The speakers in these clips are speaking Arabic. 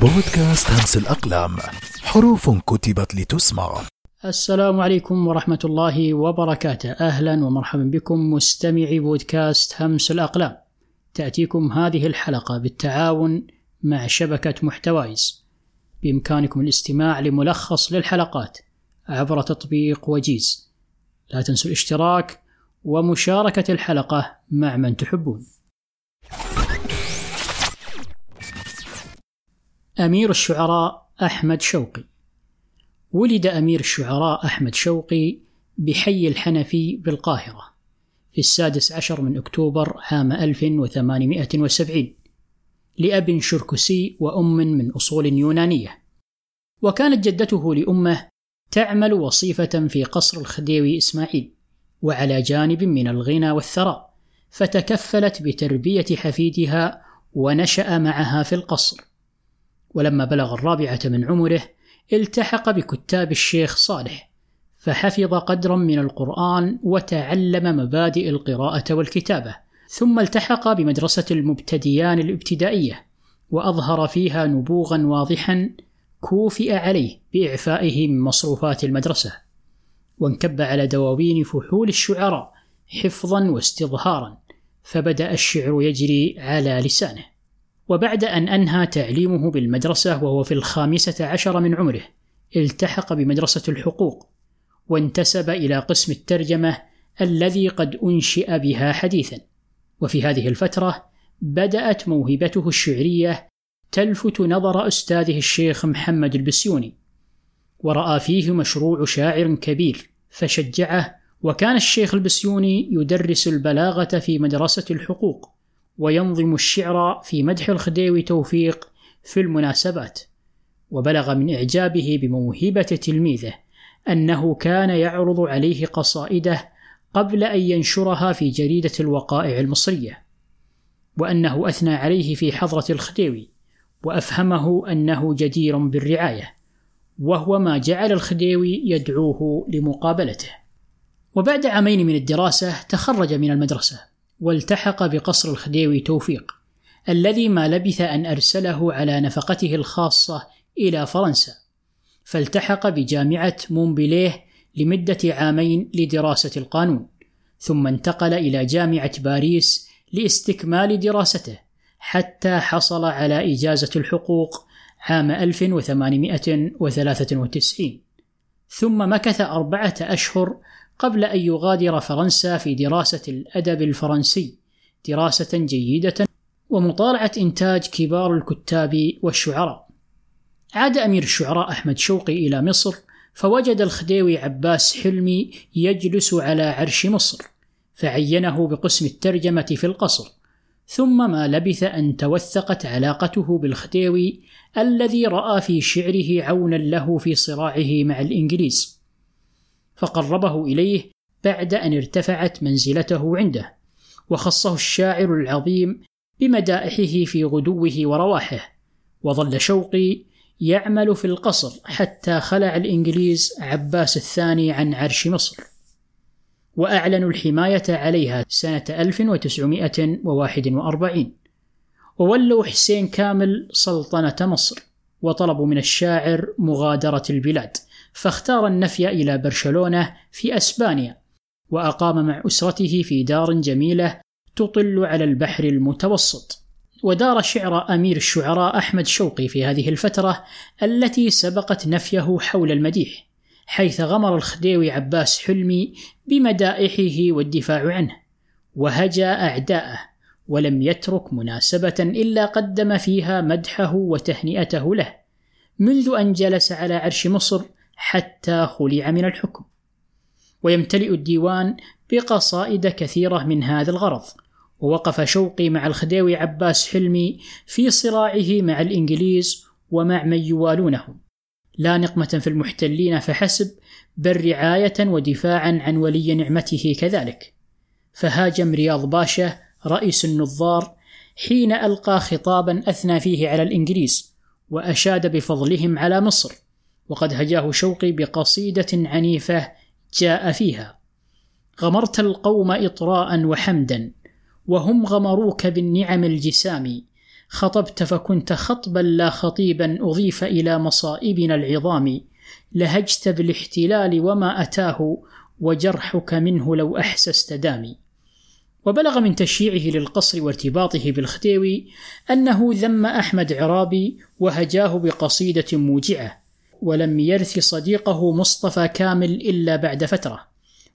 بودكاست همس الأقلام. حروف كتبت لتسمع. السلام عليكم ورحمة الله وبركاته. أهلا ومرحبا بكم مستمعي بودكاست همس الأقلام. تأتيكم هذه الحلقة بالتعاون مع شبكة محتوايز. بإمكانكم الاستماع لملخص للحلقات عبر تطبيق وجيز. لا تنسوا الاشتراك ومشاركة الحلقة مع من تحبون. أمير الشعراء أحمد شوقي. ولد أمير الشعراء أحمد شوقي بحي الحنفي بالقاهرة في السادس عشر من أكتوبر عام 1870 لأب شركسي وأم من أصول يونانية. وكانت جدته لأمه تعمل وصيفة في قصر الخديوي إسماعيل وعلى جانب من الغنى والثراء فتكفلت بتربية حفيدها ونشأ معها في القصر. ولما بلغ الرابعة من عمره التحق بكتاب الشيخ صالح فحفظ قدرا من القرآن وتعلم مبادئ القراءة والكتابة ثم التحق بمدرسة المبتديان الابتدائية وأظهر فيها نبوغا واضحا كوفئ عليه بإعفائه من مصروفات المدرسة وانكب على دواوين فحول الشعراء حفظا واستظهارا فبدأ الشعر يجري على لسانه. وبعد أن أنهى تعليمه بالمدرسة وهو في الخامسة عشر من عمره التحق بمدرسة الحقوق وانتسب إلى قسم الترجمة الذي قد أنشئ بها حديثا. وفي هذه الفترة بدأت موهبته الشعرية تلفت نظر أستاذه الشيخ محمد البسيوني ورأى فيه مشروع شاعر كبير فشجعه وكان الشيخ البسيوني يدرس البلاغة في مدرسة الحقوق. وينظم الشعر في مدح الخديوي توفيق في المناسبات. وبلغ من إعجابه بموهبة تلميذه أنه كان يعرض عليه قصائده قبل أن ينشرها في جريدة الوقائع المصرية وأنه أثنى عليه في حضرة الخديوي وأفهمه أنه جدير بالرعاية وهو ما جعل الخديوي يدعوه لمقابلته. وبعد عامين من الدراسة تخرج من المدرسة. والتحق بقصر الخديوي توفيق الذي ما لبث أن أرسله على نفقته الخاصة إلى فرنسا فالتحق بجامعة مونبليه لمدة عامين لدراسة القانون ثم انتقل إلى جامعة باريس لاستكمال دراسته حتى حصل على إجازة الحقوق عام 1893 ثم مكث أربعة أشهر قبل أن يغادر فرنسا في دراسة الأدب الفرنسي دراسة جيدة ومطالعة إنتاج كبار الكتاب والشعراء. عاد أمير الشعراء أحمد شوقي إلى مصر فوجد الخديوي عباس حلمي يجلس على عرش مصر فعينه بقسم الترجمة في القصر ثم ما لبث أن توثقت علاقته بالخديوي الذي رأى في شعره عونا له في صراعه مع الإنجليز فقربه إليه بعد أن ارتفعت منزلته عنده وخصه الشاعر العظيم بمدائحه في غدوه ورواحه وظل شوقي يعمل في القصر حتى خلع الإنجليز عباس الثاني عن عرش مصر. وأعلنوا الحماية عليها سنة 1941 وولوا حسين كامل سلطنة مصر وطلبوا من الشاعر مغادرة البلاد. فاختار النفي إلى برشلونة في أسبانيا وأقام مع أسرته في دار جميلة تطل على البحر المتوسط. ودار شعر أمير الشعراء أحمد شوقي في هذه الفترة التي سبقت نفيه حول المديح حيث غمر الخديوي عباس حلمي بمدائحه والدفاع عنه وهجا أعداءه ولم يترك مناسبة إلا قدم فيها مدحه وتهنئته له منذ أن جلس على عرش مصر حتى خلع من الحكم. ويمتلئ الديوان بقصائد كثيرة من هذا الغرض ووقف شوقي مع الخديوي عباس حلمي في صراعه مع الإنجليز ومع من يوالونهم لا نقمة في المحتلين فحسب بل رعاية ودفاعا عن ولي نعمته كذلك. فهاجم رياض باشا رئيس النظار حين ألقى خطابا أثنى فيه على الإنجليز وأشاد بفضلهم على مصر. وقد هجاه شوقي بقصيدة عنيفة جاء فيها. غمرت القوم إطراء وحمدا وهم غمروك بالنعم الجسام. خطبت فكنت خطبا لا خطيبا أضيف إلى مصائبنا العظام. لهجت بالاحتلال وما أتاه وجرحك منه لو أحسست دامي. وبلغ من تشييعه للقصر وارتباطه بالختيوي أنه ذم أحمد عرابي وهجاه بقصيدة موجعة. ولم يرث صديقه مصطفى كامل إلا بعد فترة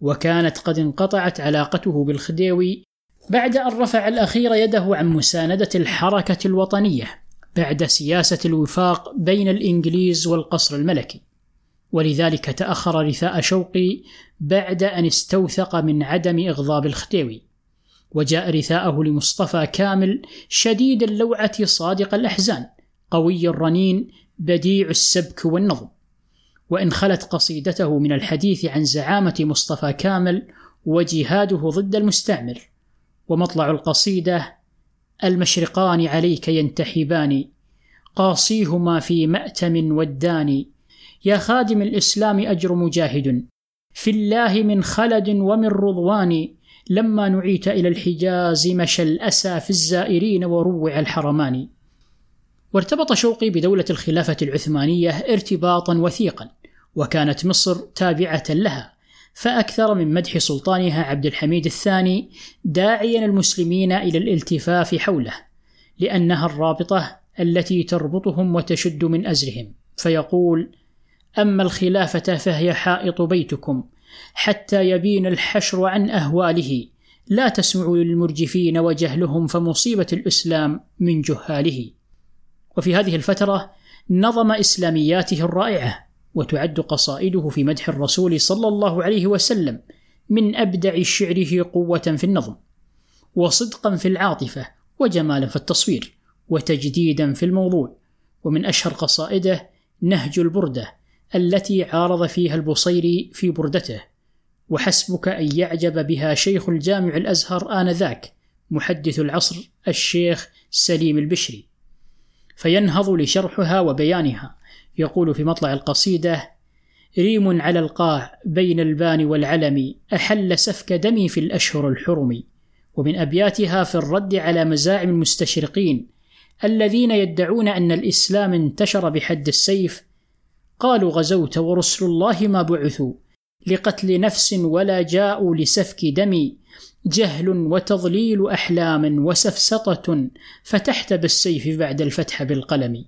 وكانت قد انقطعت علاقته بالخديوي بعد أن رفع الأخير يده عن مساندة الحركة الوطنية بعد سياسة الوفاق بين الإنجليز والقصر الملكي. ولذلك تأخر رثاء شوقي بعد أن استوثق من عدم إغضاب الخديوي. وجاء رثاءه لمصطفى كامل شديد اللوعة صادق الأحزان قوي الرنين بديع السبك والنظم. وإن خلت قصيدته من الحديث عن زعامة مصطفى كامل وجهاده ضد المستعمر. ومطلع القصيدة المشرقان عليك ينتحبان قاصيهما في مأتم ودان. يا خادم الإسلام أجر مجاهد في الله من خلد ومن رضوان. لما نعيت إلى الحجاز مشى الأسى في الزائرين وروع الحرمان. وارتبط شوقي بدولة الخلافة العثمانية ارتباطا وثيقا وكانت مصر تابعة لها فأكثر من مدح سلطانها عبد الحميد الثاني داعيا المسلمين إلى الالتفاف حوله لأنها الرابطة التي تربطهم وتشد من أزرهم. فيقول أما الخلافة فهي حائط بيتكم حتى يبين الحشر عن أهواله لا تسمعوا للمرجفين وجهلهم فمصيبة الإسلام من جهاله. وفي هذه الفترة نظم إسلامياته الرائعة وتعد قصائده في مدح الرسول صلى الله عليه وسلم من أبدع شعره قوة في النظم وصدقا في العاطفة وجمالا في التصوير وتجديدا في الموضوع ومن أشهر قصائده نهج البردة التي عارض فيها البصيري في بردته وحسبك أن يعجب بها شيخ الجامع الأزهر آنذاك محدث العصر الشيخ سليم البشري. فينهض لشرحها وبيانها. يقول في مطلع القصيدة ريم على القاع بين البان والعلم أحل سفك دمي في الأشهر الحرم. ومن أبياتها في الرد على مزاعم المستشرقين الذين يدعون أن الإسلام انتشر بحد السيف قالوا غزوت ورسل الله ما بعثوا. لقتل نفس ولا جاءوا لسفك دم جهل وتضليل أحلام وسفسطة فتحت بالسيف بعد الفتح بالقلم.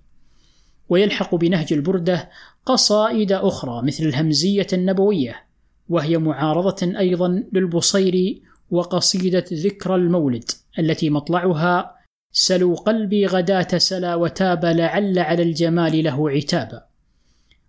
ويلحق بنهج البردة قصائد أخرى مثل الهمزية النبوية وهي معارضة أيضا للبصيري وقصيدة ذكرى المولد التي مطلعها سلوا قلبي غداة سلا وتاب لعل على الجمال له عتابا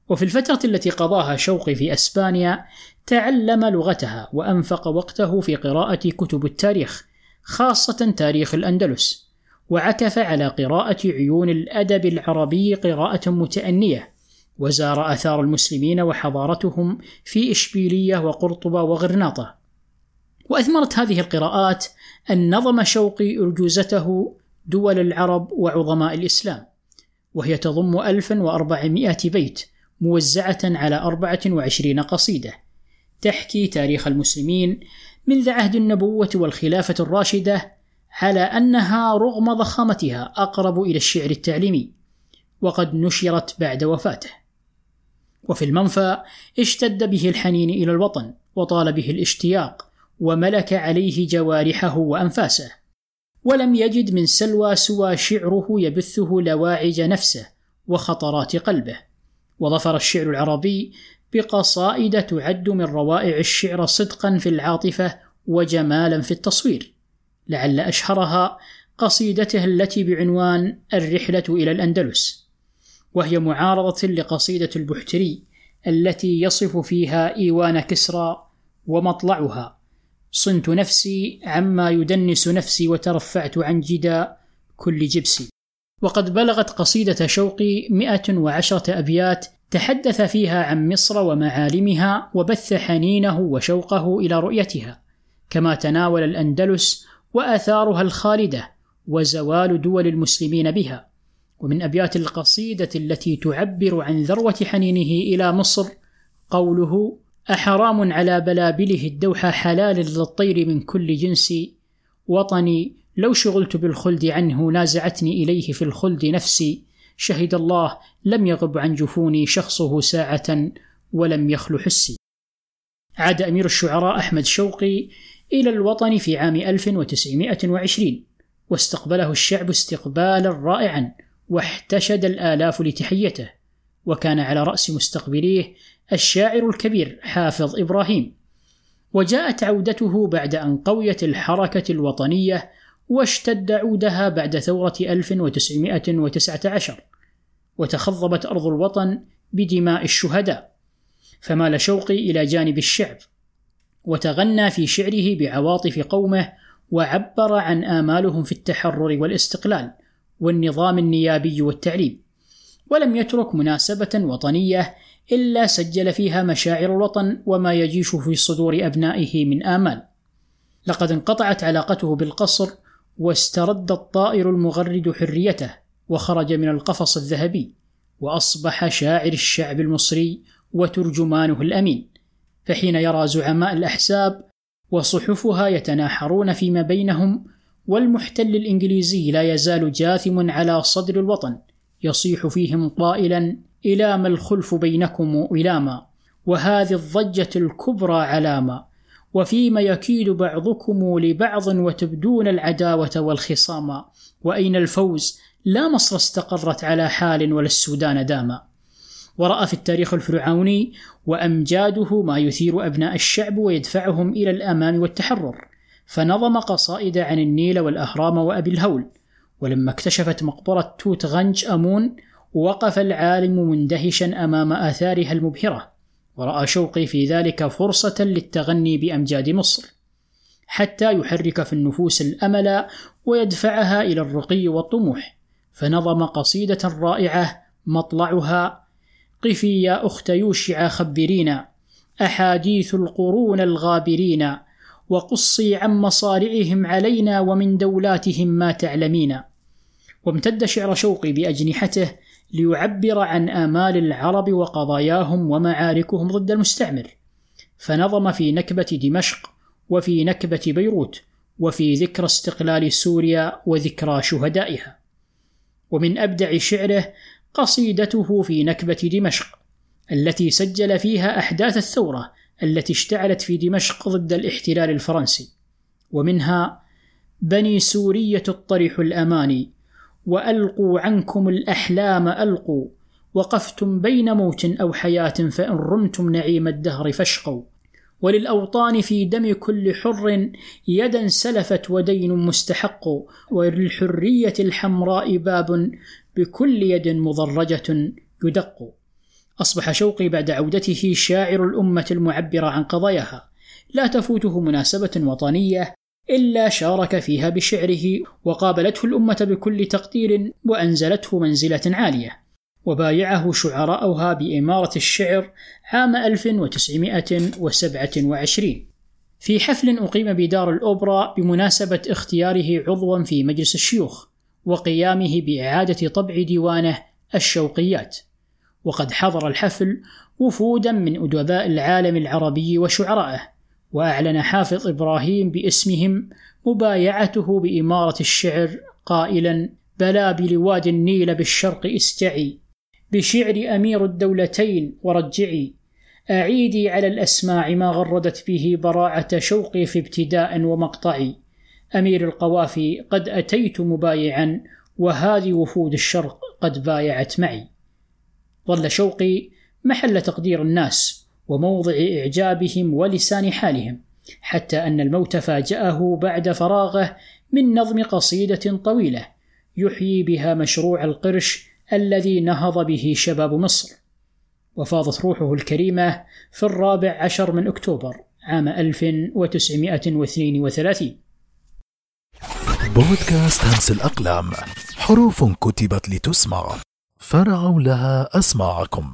وفي الفترة التي قضاها شوقي في أسبانيا تعلم لغتها وأنفق وقته في قراءة كتب التاريخ خاصة تاريخ الأندلس وعكف على قراءة عيون الأدب العربي قراءة متأنية وزار آثار المسلمين وحضارتهم في إشبيلية وقرطبة وغرناطة. وأثمرت هذه القراءات أن نظم شوقي أرجوزته دول العرب وعظماء الإسلام وهي تضم 1400 بيت موزعة على 24 قصيدة. تحكي تاريخ المسلمين منذ عهد النبوة والخلافة الراشدة على أنها رغم ضخامتها أقرب إلى الشعر التعليمي وقد نشرت بعد وفاته. وفي المنفى اشتد به الحنين إلى الوطن وطال به الاشتياق وملك عليه جوارحه وأنفاسه. ولم يجد من سلوى سوى شعره يبثه لواعج نفسه وخطرات قلبه. وظفر الشعر العربي بقصائد تعد من روائع الشعر صدقا في العاطفة وجمالا في التصوير. لعل أشهرها قصيدته التي بعنوان الرحلة إلى الأندلس وهي معارضة لقصيدة البحتري التي يصف فيها إيوان كسرى ومطلعها صنت نفسي عما يدنس نفسي وترفعت عن جدا كل جبسي وقد بلغت قصيدة شوقي 110 أبيات تحدث فيها عن مصر ومعالمها وبث حنينه وشوقه إلى رؤيتها كما تناول الأندلس وآثارها الخالدة وزوال دول المسلمين بها. ومن أبيات القصيدة التي تعبر عن ذروة حنينه إلى مصر قوله أحرام على بلابله الدوحة حلال للطير من كل جنس وطني لو شغلت بالخلد عنه نازعتني إليه في الخلد نفسي. شهد الله لم يغب عن جفوني شخصه ساعة ولم يخل حسي. عاد أمير الشعراء أحمد شوقي إلى الوطن في عام 1920 واستقبله الشعب استقبالا رائعا واحتشد الآلاف لتحيته وكان على رأس مستقبليه الشاعر الكبير حافظ إبراهيم. وجاءت عودته بعد أن قويت الحركة الوطنية واشتد عودها بعد ثورة 1919 وتخضبت أرض الوطن بدماء الشهداء فمال شوقي إلى جانب الشعب. وتغنى في شعره بعواطف قومه وعبر عن آمالهم في التحرر والاستقلال والنظام النيابي والتعليم. ولم يترك مناسبة وطنية إلا سجل فيها مشاعر الوطن وما يجيش في صدور أبنائه من آمال. لقد انقطعت علاقته بالقصر واسترد الطائر المغرد حريته وخرج من القفص الذهبي وأصبح شاعر الشعب المصري وترجمانه الأمين فحين يرى زعماء الأحزاب وصحفها يتناحرون فيما بينهم والمحتل الإنجليزي لا يزال جاثم على صدر الوطن يصيح فيهم قائلا إلى ما الخلف بينكم إلى وهذه الضجة الكبرى علامه وفيما يكيد بعضكم لبعض وتبدون العداوة والخصام وأين الفوز؟ لا مصر استقرت على حال ولا السودان داما. ورأى في التاريخ الفرعوني وأمجاده ما يثير أبناء الشعب ويدفعهم إلى الأمام والتحرر. فنظم قصائد عن النيل والأهرام وأبي الهول. ولما اكتشفت مقبرة توت غنج أمون وقف العالم مندهشا أمام آثارها المبهرة. ورأى شوقي في ذلك فرصة للتغني بأمجاد مصر حتى يحرك في النفوس الأمل ويدفعها إلى الرقي والطموح فنظم قصيدة رائعة مطلعها قفي يا أخت يوشع خبرينا أحاديث القرون الغابرين وقصي عن مصارعهم علينا ومن دولاتهم ما تعلمين وامتد شعر شوقي بأجنحته ليعبر عن آمال العرب وقضاياهم ومعاركهم ضد المستعمر. فنظم في نكبة دمشق وفي نكبة بيروت وفي ذكرى استقلال سوريا وذكرى شهدائها. ومن أبدع شعره قصيدته في نكبة دمشق التي سجل فيها أحداث الثورة التي اشتعلت في دمشق ضد الاحتلال الفرنسي. ومنها بني سورية الطرح الأماني وألقوا عنكم الأحلام ألقوا وقفتم بين موت أو حياة فإن رمتم نعيم الدهر فاشقوا. وللأوطان في دم كل حر يدا سلفت ودين مستحق وللحرية الحمراء باب بكل يد مضرجة يدق. أصبح شوقي بعد عودته شاعر الأمة المعبر عن قضاياها. لا تفوته مناسبة وطنية إلا شارك فيها بشعره وقابلته الأمة بكل تقدير وأنزلته منزلة عالية. وبايعه شعراؤها بإمارة الشعر عام 1927 في حفل أقيم بدار الأوبرا بمناسبة اختياره عضوا في مجلس الشيوخ وقيامه بإعادة طبع ديوانه الشوقيات. وقد حضر الحفل وفودا من أدباء العالم العربي وشعرائه. وأعلن حافظ إبراهيم باسمهم مبايعته بإمارة الشعر قائلا بلا بلواد النيل بالشرق استعي بشعر أمير الدولتين ورجعي أعيدي على الأسماع ما غردت به براعة شوقي في ابتداء ومقطعي أمير القوافي قد أتيت مبايعا وهذه وفود الشرق قد بايعت معي. ظل شوقي محل تقدير الناس. وموضع إعجابهم ولسان حالهم حتى أن الموت فاجأه بعد فراغه من نظم قصيدة طويلة يحيي بها مشروع القرش الذي نهض به شباب مصر. وفاضت روحه الكريمة في الرابع عشر من أكتوبر عام 1932 بودكاست همس الأقلام حروف كتبت لتسمع فرعوا لها أسماعكم.